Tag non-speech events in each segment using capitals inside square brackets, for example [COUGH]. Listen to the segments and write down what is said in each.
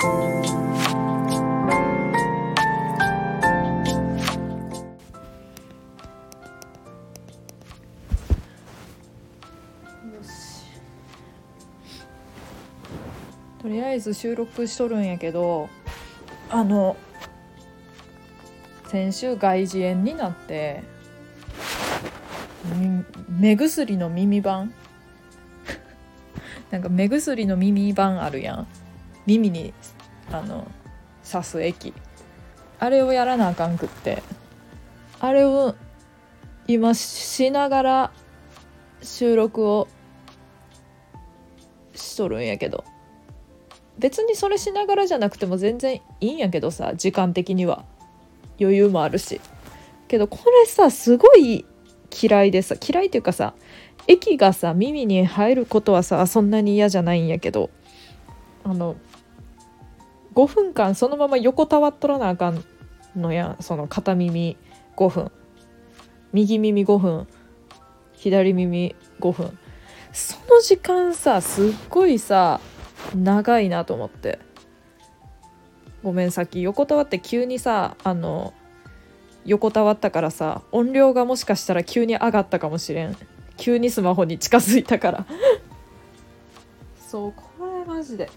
とりあえず収録しとるんやけどあの先週外耳炎になって目薬の耳版 [LAUGHS] なんか目薬の耳版あるやん。耳にあの刺す液。あれをやらなあかんくって。あれを今しながら収録をしとるんやけど。別にそれしながらじゃなくても全然いいんやけどさ時間的には。余裕もあるし。けどこれさすごい嫌いでさ嫌いっていうかさ液がさ耳に入ることはさそんなに嫌じゃないんやけど。あの5分間そのまま横たわっとらなあかんのやその片耳5分。右耳5分。左耳5分。その時間さすっごいさ長いなと思って。ごめんさっき横たわって急にさあの横たわったからさ音量がもしかしたら急に上がったかもしれん。急にスマホに近づいたから。[LAUGHS] そうこれマジで。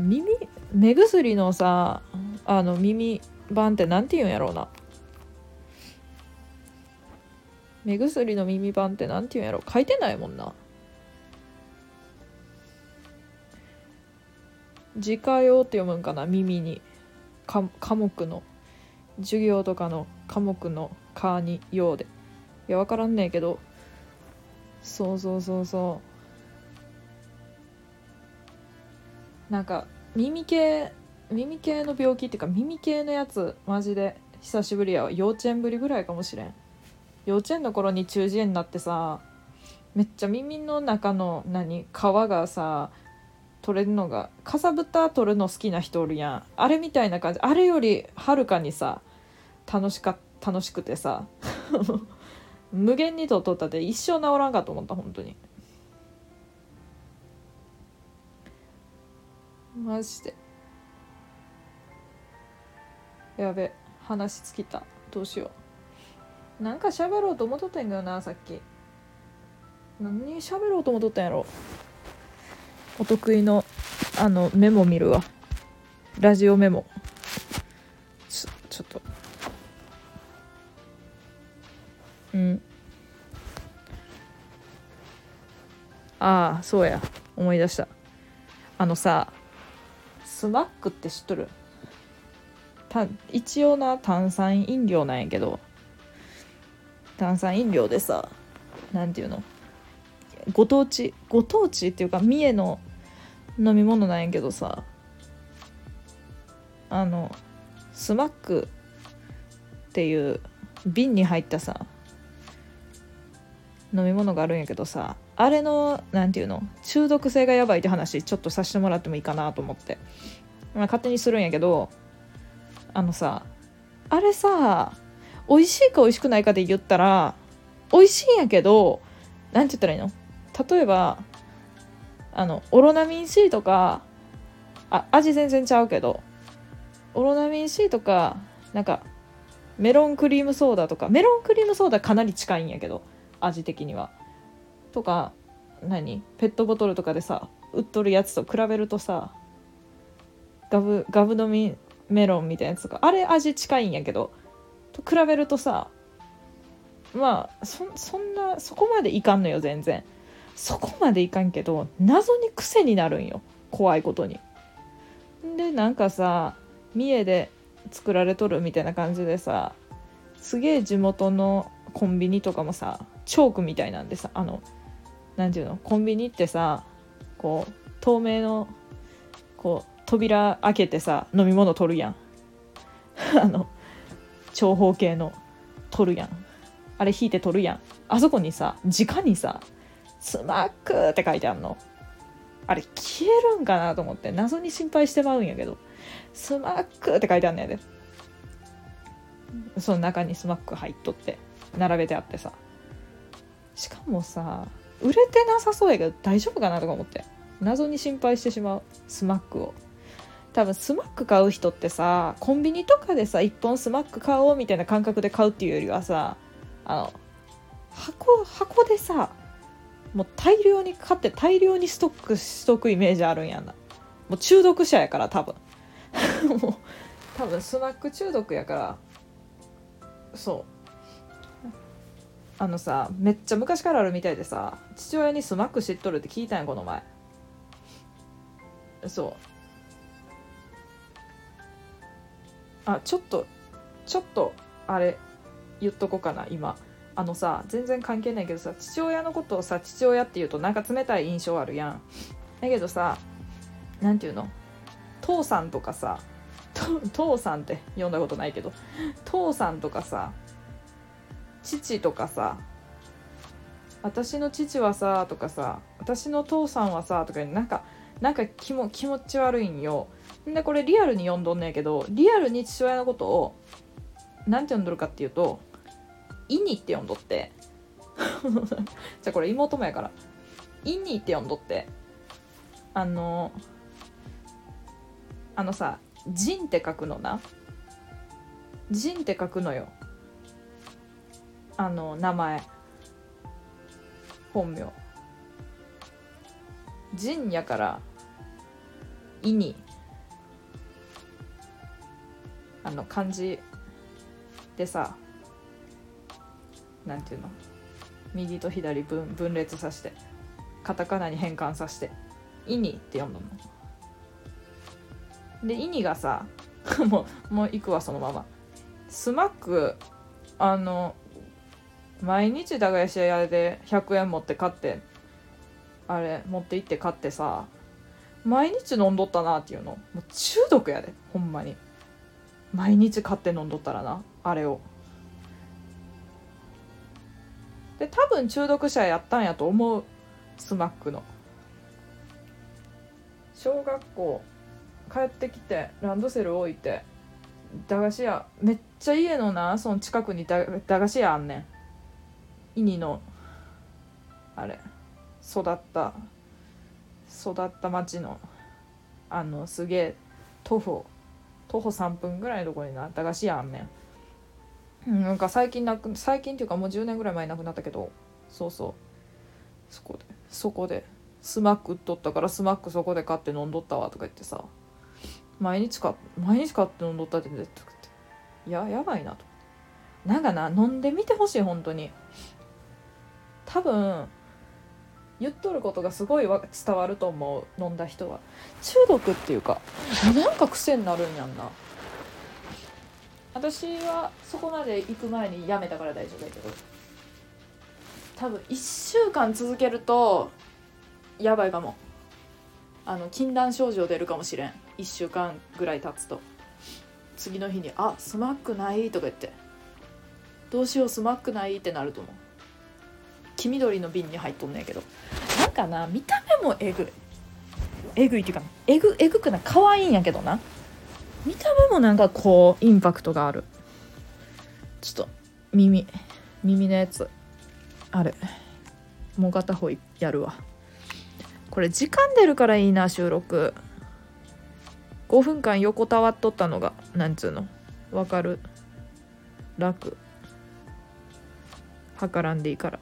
耳目薬のさあの耳版ってなんて言うんやろうな。目薬の耳版ってなんて言うんやろう。書いてないもんな。自家用って読むんかな？耳に。科目の。授業とかの科目の「科」に「用」で。いや分からんねえけど。そうそうそうそう。なんか耳系耳系の病気っていうか耳系のやつマジで久しぶりやわ。幼稚園ぶりぐらいかもしれん。幼稚園の頃に中耳炎になってさめっちゃ耳の中の何皮がさ取れるのがかさぶた取るの好きな人おるやん。あれみたいな感じ。あれよりはるかにさ楽しか楽しくてさ。[LAUGHS] 無限にと取ったって一生治らんかと思った本当に。マジで。やべ話尽きた。どうしよう。なんか喋ろうと思っとったんやけどなさっき。何喋ろうと思っとったんやろ。お得意のあのメモ見るわ。ラジオメモ。ちょちょっと。うん。ああそうや。思い出した。あのさスマックって知っとる？た一応な炭酸飲料なんやけど。炭酸飲料でさなんていうの？ご当地ご当地っていうか三重の飲み物なんやけどさあのスマックっていう瓶に入ったさ飲み物があるんやけどさあれのなんていうの中毒性がやばいって話ちょっとさせてもらってもいいかなと思って、まあ、勝手にするんやけどあのさあれさ美味しいか美味しくないかで言ったら美味しいんやけどなんて言ったらいいの？例えばあのオロナミン C とかあ味全然ちゃうけどオロナミン C とかなんかメロンクリームソーダとかメロンクリームソーダかなり近いんやけど味的には。とか何？ペットボトルとかでさ売っとるやつと比べるとさガブガブ飲みメロンみたいなやつとかあれ味近いんやけどと比べるとさまあそそんなそこまでいかんのよ全然そこまでいかんけど謎に癖になるんよ怖いことに。でなんかさ三重で作られとるみたいな感じでさすげえ地元のコンビニとかもさチョークみたいなんでさあの何ていうのコンビニってさこう透明のこう扉開けてさ飲み物取るやん。[LAUGHS] あの長方形の取るやん。あれ引いて取るやん。あそこにさ直にさ「スマック」って書いてあんの。あれ消えるんかなと思って謎に心配してまうんやけど「スマック」って書いてあんねやで。その中にスマック入っとって並べてあってさ。しかもさ売れてなさそうやけど大丈夫かなとか思って。謎に心配してしまう。スマックを。多分スマック買う人ってさコンビニとかでさ1本スマック買おうみたいな感覚で買うっていうよりはさあの箱箱でさもう大量に買って大量にストックしとくイメージあるんやな。もう中毒者やから多分。[LAUGHS] もう多分スナック中毒やからそう。あのさめっちゃ昔からあるみたいでさ父親にスマック知っとるって聞いたんやこの前。そう。あちょっとちょっとあれ言っとこうかな今。あのさ全然関係ないけどさ父親のことをさ父親っていうとなんか冷たい印象あるやん。だけどさ何て言うの？父さんとかさ父さんって読んだことないけど父さんとかさ父とかさ私の父はさとかさ私の父さんはさとかなんかなんか気も気持ち悪いんよ。でこれリアルに読んどんねんけどリアルに父親のことを何て読んどるかっていうと「イニ」って読んどって。[LAUGHS] じゃあこれ妹もやから「イニ」って読んどって。あのあのさ「ジン」って書くのな「ジン」って書くのよ。あの名前。本名。ジンやから「イニ」あの漢字でさなんていうの？右と左分分裂させてカタカナに変換させて「イニ」って読むの。でイニがさ [LAUGHS] もうもう行くわそのまま。スマックあの毎日駄菓子屋で100円持って買ってあれ持って行って買ってさ毎日飲んどったなっていうの。もう中毒やでほんまに。毎日買って飲んどったらなあれを。で多分中毒者やったんやと思うスマックの。小学校帰ってきてランドセル置いて駄菓子屋めっちゃ家のなその近くに駄菓子屋あんねん。イニのあれ育った育った町のあのすげえ徒歩徒歩3分ぐらいのところにな駄菓子屋あんね。んなんか最近なく最近っていうかもう10年ぐらい前なくなったけどそうそう。そこでそこでスマック売っとったからスマックそこで買って飲んどったわとか言ってさ。毎日買毎日買って飲んどったって言っていややばいなと。なんかな飲んでみてほしい本当に。多分言っとることがすごい伝わると思う飲んだ人は。中毒っていうかなんか癖になるんやんな。私はそこまで行く前にやめたから大丈夫だけど。多分1週間続けるとやばいかも。あの禁断症状出るかもしれん。1週間ぐらい経つと。次の日に「あスマックない」とか言って「どうしようスマックない」ってなると思う。黄緑の瓶に入っとんねんけど。なんかな見た目もえぐい。えぐいっていうかえぐえぐくない可愛いんやけどな。見た目もなんかこうインパクトがある。ちょっと耳耳のやつあれもう片方やるわ。これ時間出るからいいな収録。5分間横たわっとったのがなんつうの？わかる？楽。測らんでいいから。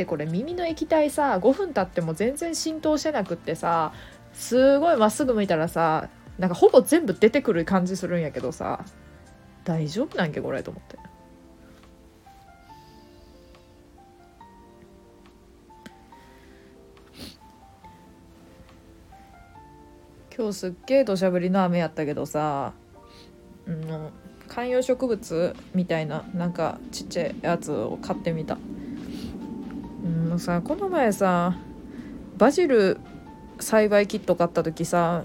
でこれ耳の液体さ5分経っても全然浸透してなくってさすごいまっすぐ向いたらさなんかほぼ全部出てくる感じするんやけどさ大丈夫なんけこれと思って今日すっげえ土砂降りの雨やったけどさ、うん、観葉植物みたいななんかちっちゃいやつを買ってみた。うさこの前さバジル栽培キット買った時さ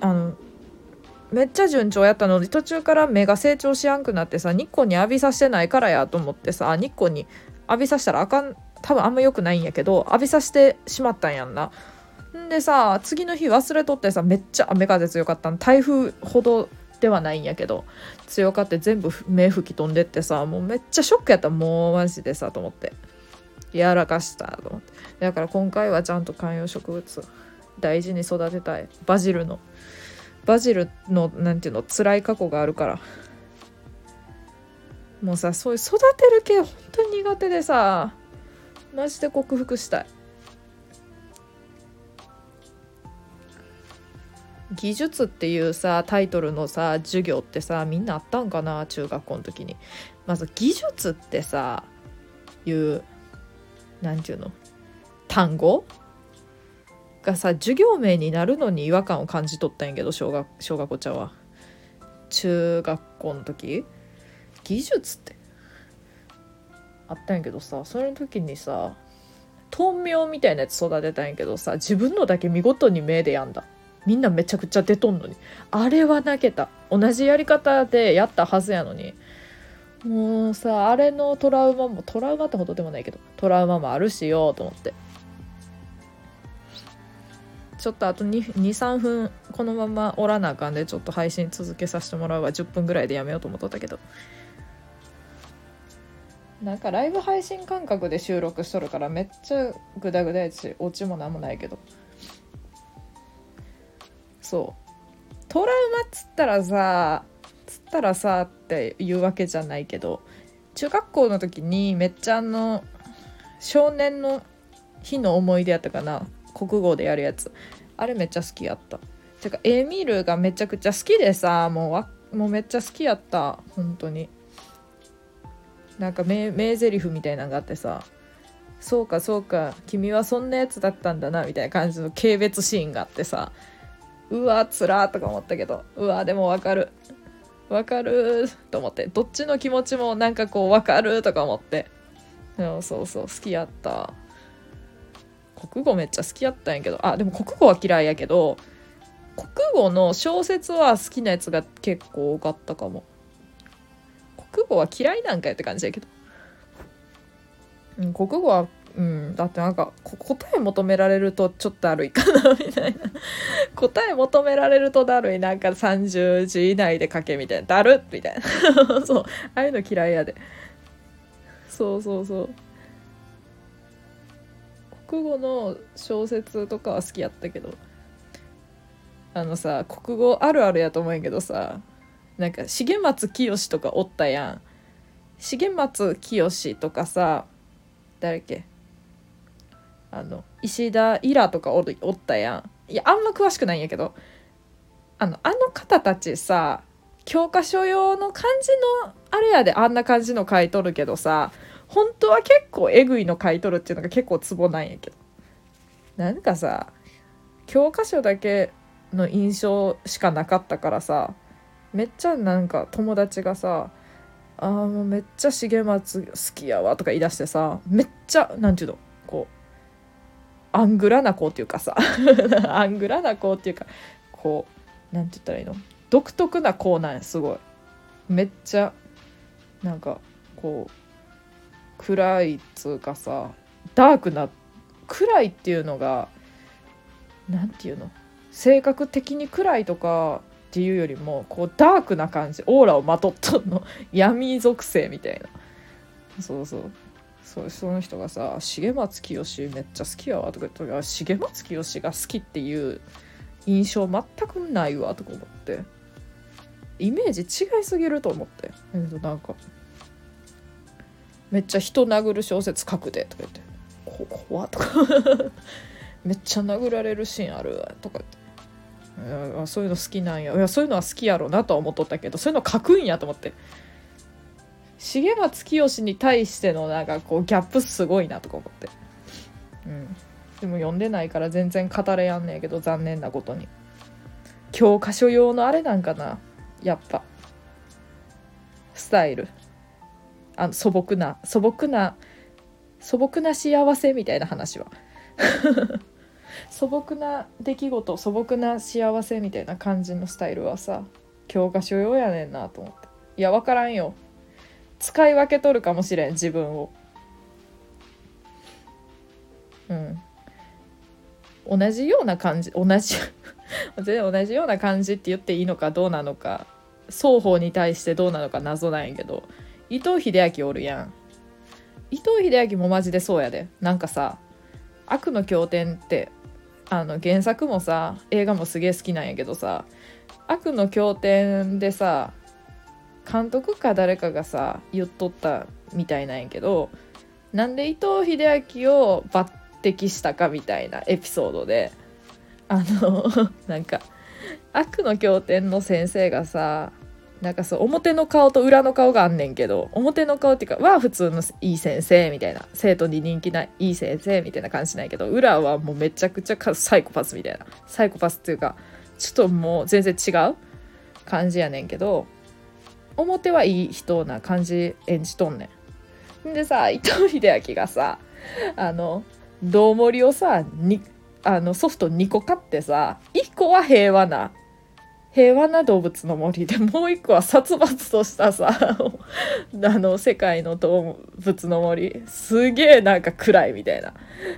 あのめっちゃ順調やったのに途中から芽が成長しやんくなってさ日光に浴びさせてないからやと思ってさ日光に浴びさせたらあかん多分あんま良くないんやけど浴びさせてしまったんやんな。んでさ次の日忘れとってさめっちゃ雨風強かったの台風ほどではないんやけど強かって全部目吹き飛んでってさもうめっちゃショックやった。もうマジでさと思って。やらかしたと。思ってだから今回はちゃんと観葉植物大事に育てたい。バジルのバジルのなんていうの辛い過去があるから。もうさそういう育てる系本当に苦手でさマジで克服したい。技術っていうさタイトルのさ授業ってさみんなあったんかな中学校の時に。まず技術ってさいう何て言うの？単語？がさ授業名になるのに違和感を感じ取ったんやけど小学小学校ちゃは。中学校の時？技術って。あったんやけどさそれの時にさ豆苗みたいなやつ育てたんやけどさ自分のだけ見事に目でやんだ。みんなめちゃくちゃ出とんのに。あれは泣けた。同じやり方でやったはずやのに。もうさあれのトラウマもトラウマってほどでもないけどトラウマもあるしよと思って。ちょっとあと23分このままおらなあかんでちょっと配信続けさせてもらうわ。10分ぐらいでやめようと思っとったけど。なんかライブ配信感覚で収録しとるからめっちゃグダグダやしオチもなんもないけど。そう。トラウマっつったらさったらさっていうわけじゃないけど中学校の時にめっちゃあの少年の日の思い出やったかな国語でやるやつ。あれめっちゃ好きやった。てかエミールがめちゃくちゃ好きでさもうもうめっちゃ好きやった。本当に。なんか名名台詞みたいなのがあってさそうかそうか君はそんなやつだったんだなみたいな感じの軽蔑シーンがあってさうわつらとか思ったけどうわでもわかる。わかると思って。どっちの気持ちもなんかこうわかるとか思って。そうそうそう。好きやった。国語めっちゃ好きやったんやけど。あでも国語は嫌いやけど国語の小説は好きなやつが結構多かったかも。国語は嫌いなんかやって感じやけど、うん、国語はうんだってなんか答え求められるとちょっとだるいかなみたいな。答え求められるとだるいなんか30字以内で書けみたいな。だるっみたいなそうああいう。の嫌いやでそうそうそう。国語の小説とかは好きやったけど。あのさ国語あるあるやと思うんやけどさなんか重松清とかおったやん。重松清とかさ誰っけ？あの石田イラとかおおったやん。いやあんま詳しくないんやけど。あのあの方たちさ教科書用の漢字のあれやであんな感じの書いとるけどさ本当は結構えぐいの書いとるっていうのが結構ツボなんやけど。なんかさ教科書だけの印象しかなかったからさめっちゃなんか友達がさ「ああもうめっちゃ重松好きやわ」とか言い出してさめっちゃなんていうのこうアングラな子っていうかさ [LAUGHS] アングラな子っていうかこうなんて言ったらいいの？独特な子なんやすごい。めっちゃなんかこう暗いっつうかさダークな暗いっていうのが何て言うの？性格的に暗いとかっていうよりもこうダークな感じオーラをまとっとんの。闇属性みたいな。そうそう。そその人がさ「重松清めっちゃ好きやわ」とか言ったら「重松清が好きっていう印象全くないわ」とか思って。イメージ違いすぎると思って。えっとなんかめっちゃ人殴る小説書くでとか言って「こ怖っ」とか [LAUGHS] めっちゃ殴られるシーンあるとか言ってそういうの好きなんや。いやそういうのは好きやろうなとは思っとったけどそういうの書くんやと思って。重松清に対してのなんかこうギャップすごいなとか思って。うん。でも読んでないから全然語れやんねんけど残念なことに。教科書用のあれなんかな。やっぱ。スタイル。あの素朴な。素朴な。素朴な幸せみたいな話は。[LAUGHS] 素朴な出来事素朴な幸せみたいな感じのスタイルはさ教科書用やねんなと思って。いや分からんよ。使い分けとるかもしれん自分を。うん。同じような感じ同じ全然同じような感じって言っていいのかどうなのか双方に対してどうなのか謎なんやけど伊藤英明おるやん。伊藤英明もマジでそうやで。なんかさ「悪の経典」ってあの原作もさ映画もすげえ好きなんやけどさ「悪の経典」でさ監督か誰かがさ言っとったみたいなんやけどなんで伊藤英明を抜擢したかみたいなエピソードであの [LAUGHS] なんか悪の経典の先生がさなんかそう表の顔と裏の顔があんねんけど表の顔っていうかは普通のいい先生みたいな生徒に人気ないい先生みたいな感じないけど裏はもうめちゃくちゃサイコパスみたいな。サイコパスっていうかちょっともう全然違う感じやねんけど表はいい人な感じ演じとんねん。でさ伊藤英明がさあの道盛をさにあのソフト2個買ってさ1個は平和な平和な動物の森でもう一個は殺伐としたさ [LAUGHS] あの世界の動物の森。すげえなんか暗いみたいな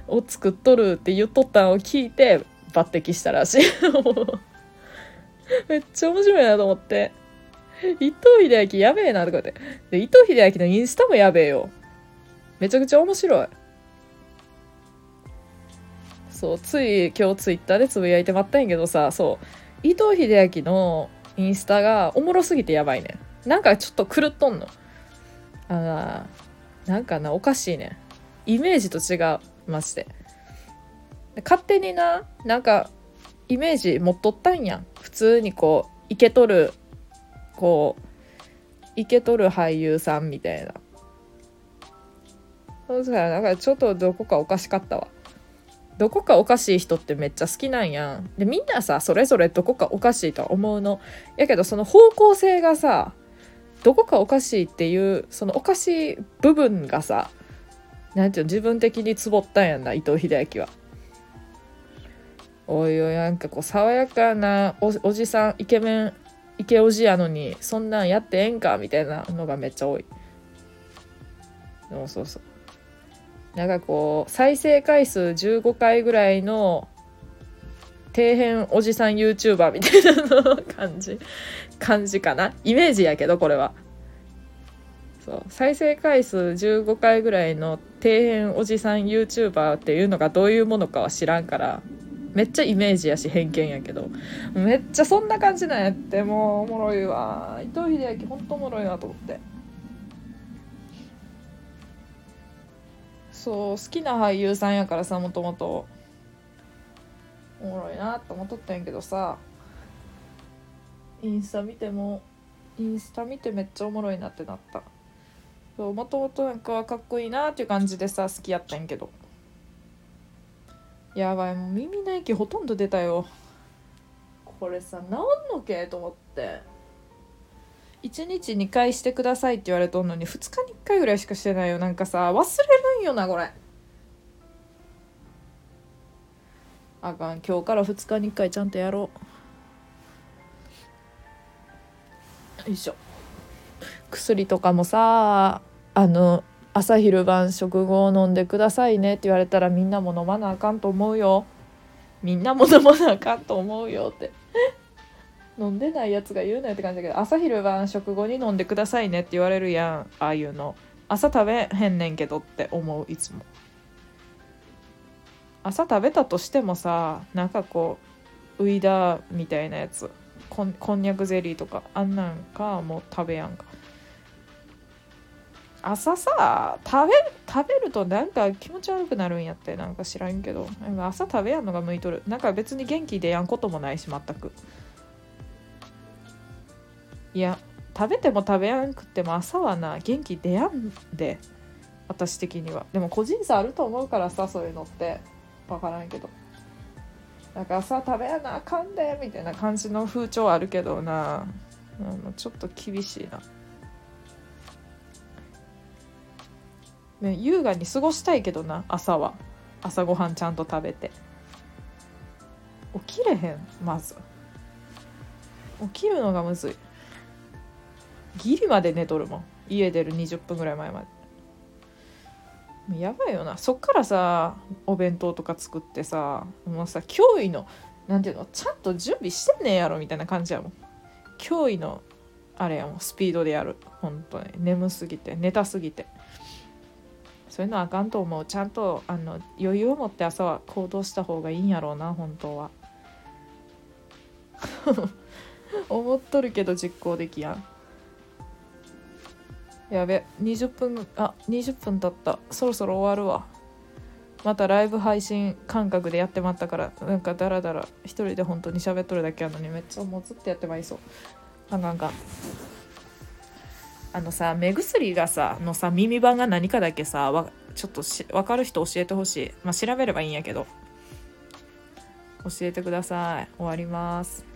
を作っとるって言っとったのを聞いて抜擢したらしい。[LAUGHS] めっちゃ面白いなと思って。[LAUGHS] 伊藤英明やべえなとかって。で伊藤英明のインスタもやべえよ。めちゃくちゃ面白い。そうつい今日ツイッターでつぶやいてまったんやけどさそう。伊藤英明のインスタがおもろすぎてやばいねなんかちょっと狂っとんの。あなんかなおかしいねイメージと違うマジで勝手にななんかイメージ持っとったんやん。普通にこうイケとるこうイケとる俳優さんみたいなそうしたらなんかちょっとどこかおかしかったわどこかおかしい人ってめっちゃ好きなんやん。でみんなさそれぞれどこかおかしいとは思うの。やけどその方向性がさどこかおかしいっていうそのおかしい部分がさなんていうの自分的につぼったんやんな伊藤英明は。おいおいなんかこう爽やかなおじさんイケメンイケおじやのにそんなんやってええんかみたいなのがめっちゃ多い。そうそうそう。なんかこう再生回数15回ぐらいの底辺おじさん YouTuber みたいなの感じ。感じかな。イメージやけどこれは。そう。再生回数15回ぐらいの底辺おじさん YouTuber っていうのがどういうものかは知らんから。めっちゃイメージやし偏見やけど。めっちゃそんな感じなんやって。もうおもろいわ。伊藤英明ほんとおもろいなと思って。そう好きな俳優さんやからさもともと。おもろいなと思っとったんやけどさ。インスタ見てもインスタ見てめっちゃおもろいなってなった。そうもともとなんかかっこいいなっていう感じでさ好きやったんやけど。やばいもう耳の息ほとんど出たよ。これさ治んのけと思って。1日2回してくださいって言われとんのに2日に1回ぐらいしかしてないよ。なんかさ忘れるんよなこれ。あかん。今日から2日に1回ちゃんとやろう。よいしょ。薬とかもさあの朝昼晩食後を飲んでくださいねって言われたらみんなも飲まなあかんと思うよみんなも飲まなあかんと思うよって。[LAUGHS] 飲んでないやつが言うなよって感じだけど朝昼晩食後に飲んでくださいねって言われるやん。ああいうの。朝食べへんねんけどって思ういつも。朝食べたとしてもさなんかこうウイダーみたいなやつ。こんこんにゃくゼリーとかあんなんかもう食べやんか。朝さ食べ食べるとなんか気持ち悪くなるんやってなんか知らんけど。朝食べやんのが向いとる。なんか別に元気でやんこともないし全く。いや食べても食べやんくっても朝はな元気出やんで。私的には。でも個人差あると思うからさそういうのって。分からんけど。なんか朝食べやなあかんでみたいな感じの風潮あるけどな、うん、ちょっと厳しいな。ね、優雅に過ごしたいけどな朝は。朝ごはんちゃんと食べて。起きれへんまず。起きるのがむずい。ギリまで寝とるもん。家出る20分ぐらい前まで。やばいよな。そっからさお弁当とか作ってさもうさ驚異のなんていうのちゃんと準備してんねんやろみたいな感じやもん。驚異のあれやもん。スピードでやる。本当に。眠すぎて寝たすぎて。そういうのはあかんと思う。ちゃんとあの余裕を持って朝は行動した方がいいんやろうな本当は。[LAUGHS] 思っとるけど実行できやん。やべ20分あ20分経った。そろそろ終わるわ。またライブ配信感覚でやってまったからなんかダラダラ一人で本当に喋っとるだけやのにめっちゃもうずっとやってまいそう。あかんあかん。あのさ目薬がさのさ耳版が何かだけさわちょっとし分かる人教えてほしい。まあ調べればいいんやけど。教えてください。終わります。